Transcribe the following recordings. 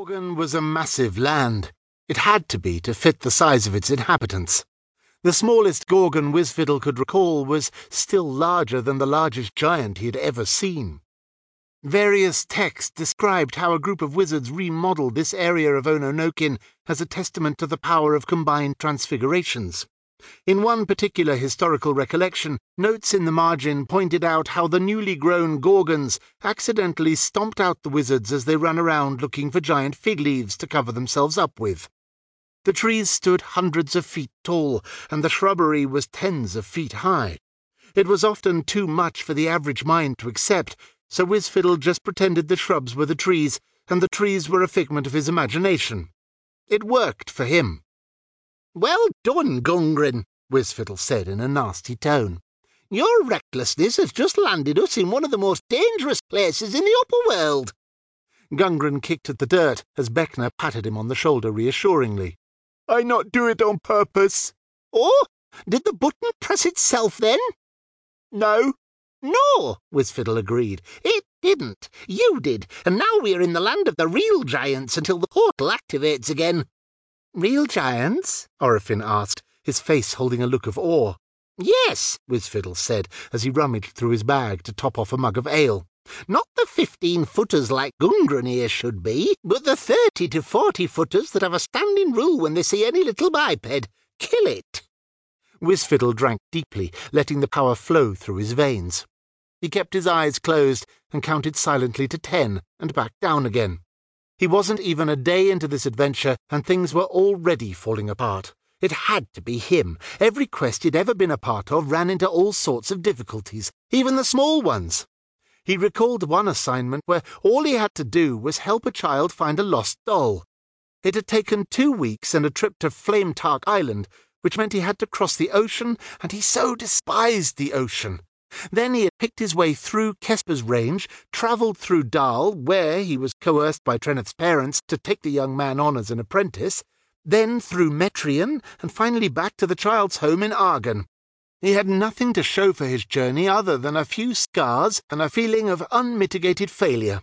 Gorgon was a massive land. It had to be to fit the size of its inhabitants. The smallest Gorgon Whizzfiddle could recall was still larger than the largest giant he had ever seen. Various texts described how a group of wizards remodeled this area of Ononokin as a testament to the power of combined transfigurations. In one particular historical recollection, notes in the margin pointed out how the newly grown Gorgons accidentally stomped out the wizards as they ran around looking for giant fig leaves to cover themselves up with. The trees stood hundreds of feet tall, and the shrubbery was tens of feet high. It was often too much for the average mind to accept, so Whizzfiddle just pretended the shrubs were the trees, and the trees were a figment of his imagination. It worked for him. Well done, Gungren, Whizzfiddle said in a nasty tone. Your recklessness has just landed us in one of the most dangerous places in the upper world. Gungren kicked at the dirt as Beckner patted him on the shoulder reassuringly. I not do it on purpose. Oh, did the button press itself then? No. No, Whizzfiddle agreed. It didn't. You did, and now we are in the land of the real giants until the portal activates again. Real giants? Orifin asked, his face holding a look of awe. Yes, Whizzfiddle said, as he rummaged through his bag to top off a mug of ale. Not the fifteen footers like here should be, but the thirty to forty footers that have a standing rule when they see any little biped. Kill it. Whizzfiddle drank deeply, letting the power flow through his veins. He kept his eyes closed and counted silently to ten and back down again. He wasn't even a day into this adventure, and things were already falling apart. It had to be him. Every quest he'd ever been a part of ran into all sorts of difficulties, even the small ones. He recalled one assignment where all he had to do was help a child find a lost doll. It had taken two weeks and a trip to Flame Tark Island, which meant he had to cross the ocean, and he so despised the ocean. Then he had picked his way through Kesper's range, travelled through Dahl, where he was coerced by Treneth's parents to take the young man on as an apprentice, then through Metrion, and finally back to the child's home in Argon. He had nothing to show for his journey other than a few scars and a feeling of unmitigated failure.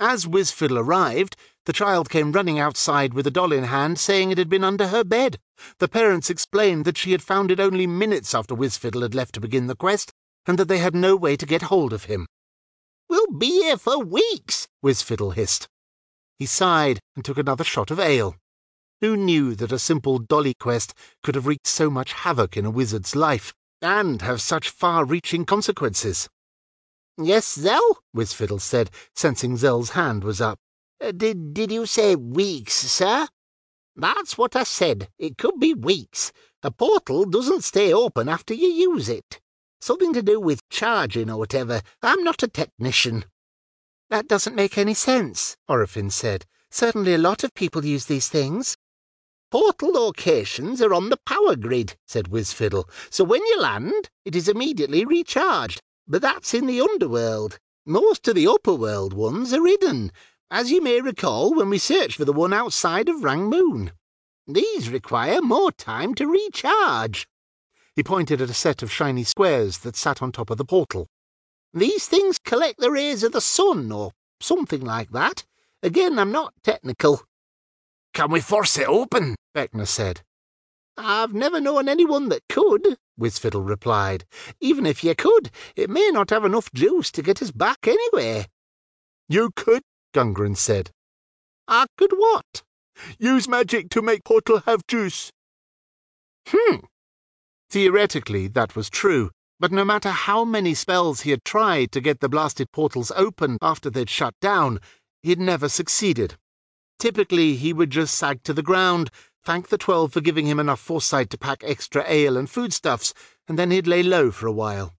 As Whizzfiddle arrived, the child came running outside with a doll in hand, saying it had been under her bed. The parents explained that she had found it only minutes after Whizzfiddle had left to begin the quest, and that they had no way to get hold of him. We'll be here for weeks, Whizzfiddle hissed. He sighed and took another shot of ale. Who knew that a simple dolly quest could have wreaked so much havoc in a wizard's life, and have such far-reaching consequences? Yes, Zell? Whizzfiddle said, sensing Zell's hand was up. Uh, did, did you say weeks, sir? That's what I said. It could be weeks. A portal doesn't stay open after you use it. Something to do with charging or whatever. I'm not a technician. That doesn't make any sense, Orifin said. Certainly a lot of people use these things. Portal locations are on the power grid, said Whizzfiddle, so when you land, it is immediately recharged. But that's in the underworld. Most of the upper world ones are hidden, as you may recall when we searched for the one outside of Rang Moon. These require more time to recharge. He pointed at a set of shiny squares that sat on top of the portal. These things collect the rays of the sun, or something like that. Again, I'm not technical. Can we force it open? Beckner said. I've never known anyone that could, Whizzfiddle replied. Even if you could, it may not have enough juice to get us back anywhere. You could, Gungren said. I could what? Use magic to make portal have juice. Hmm, Theoretically, that was true, but no matter how many spells he had tried to get the blasted portals open after they'd shut down, he'd never succeeded. Typically, he would just sag to the ground, thank the twelve for giving him enough foresight to pack extra ale and foodstuffs, and then he'd lay low for a while.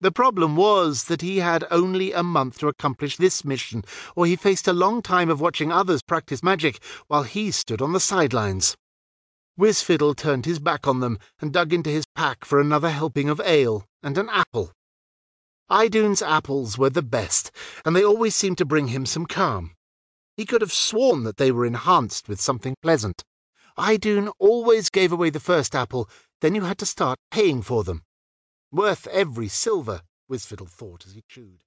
The problem was that he had only a month to accomplish this mission, or he faced a long time of watching others practice magic while he stood on the sidelines. Whizzfiddle turned his back on them and dug into his pack for another helping of ale and an apple. Idune's apples were the best, and they always seemed to bring him some calm. He could have sworn that they were enhanced with something pleasant. Idune always gave away the first apple, then you had to start paying for them. Worth every silver, Whizzfiddle thought as he chewed.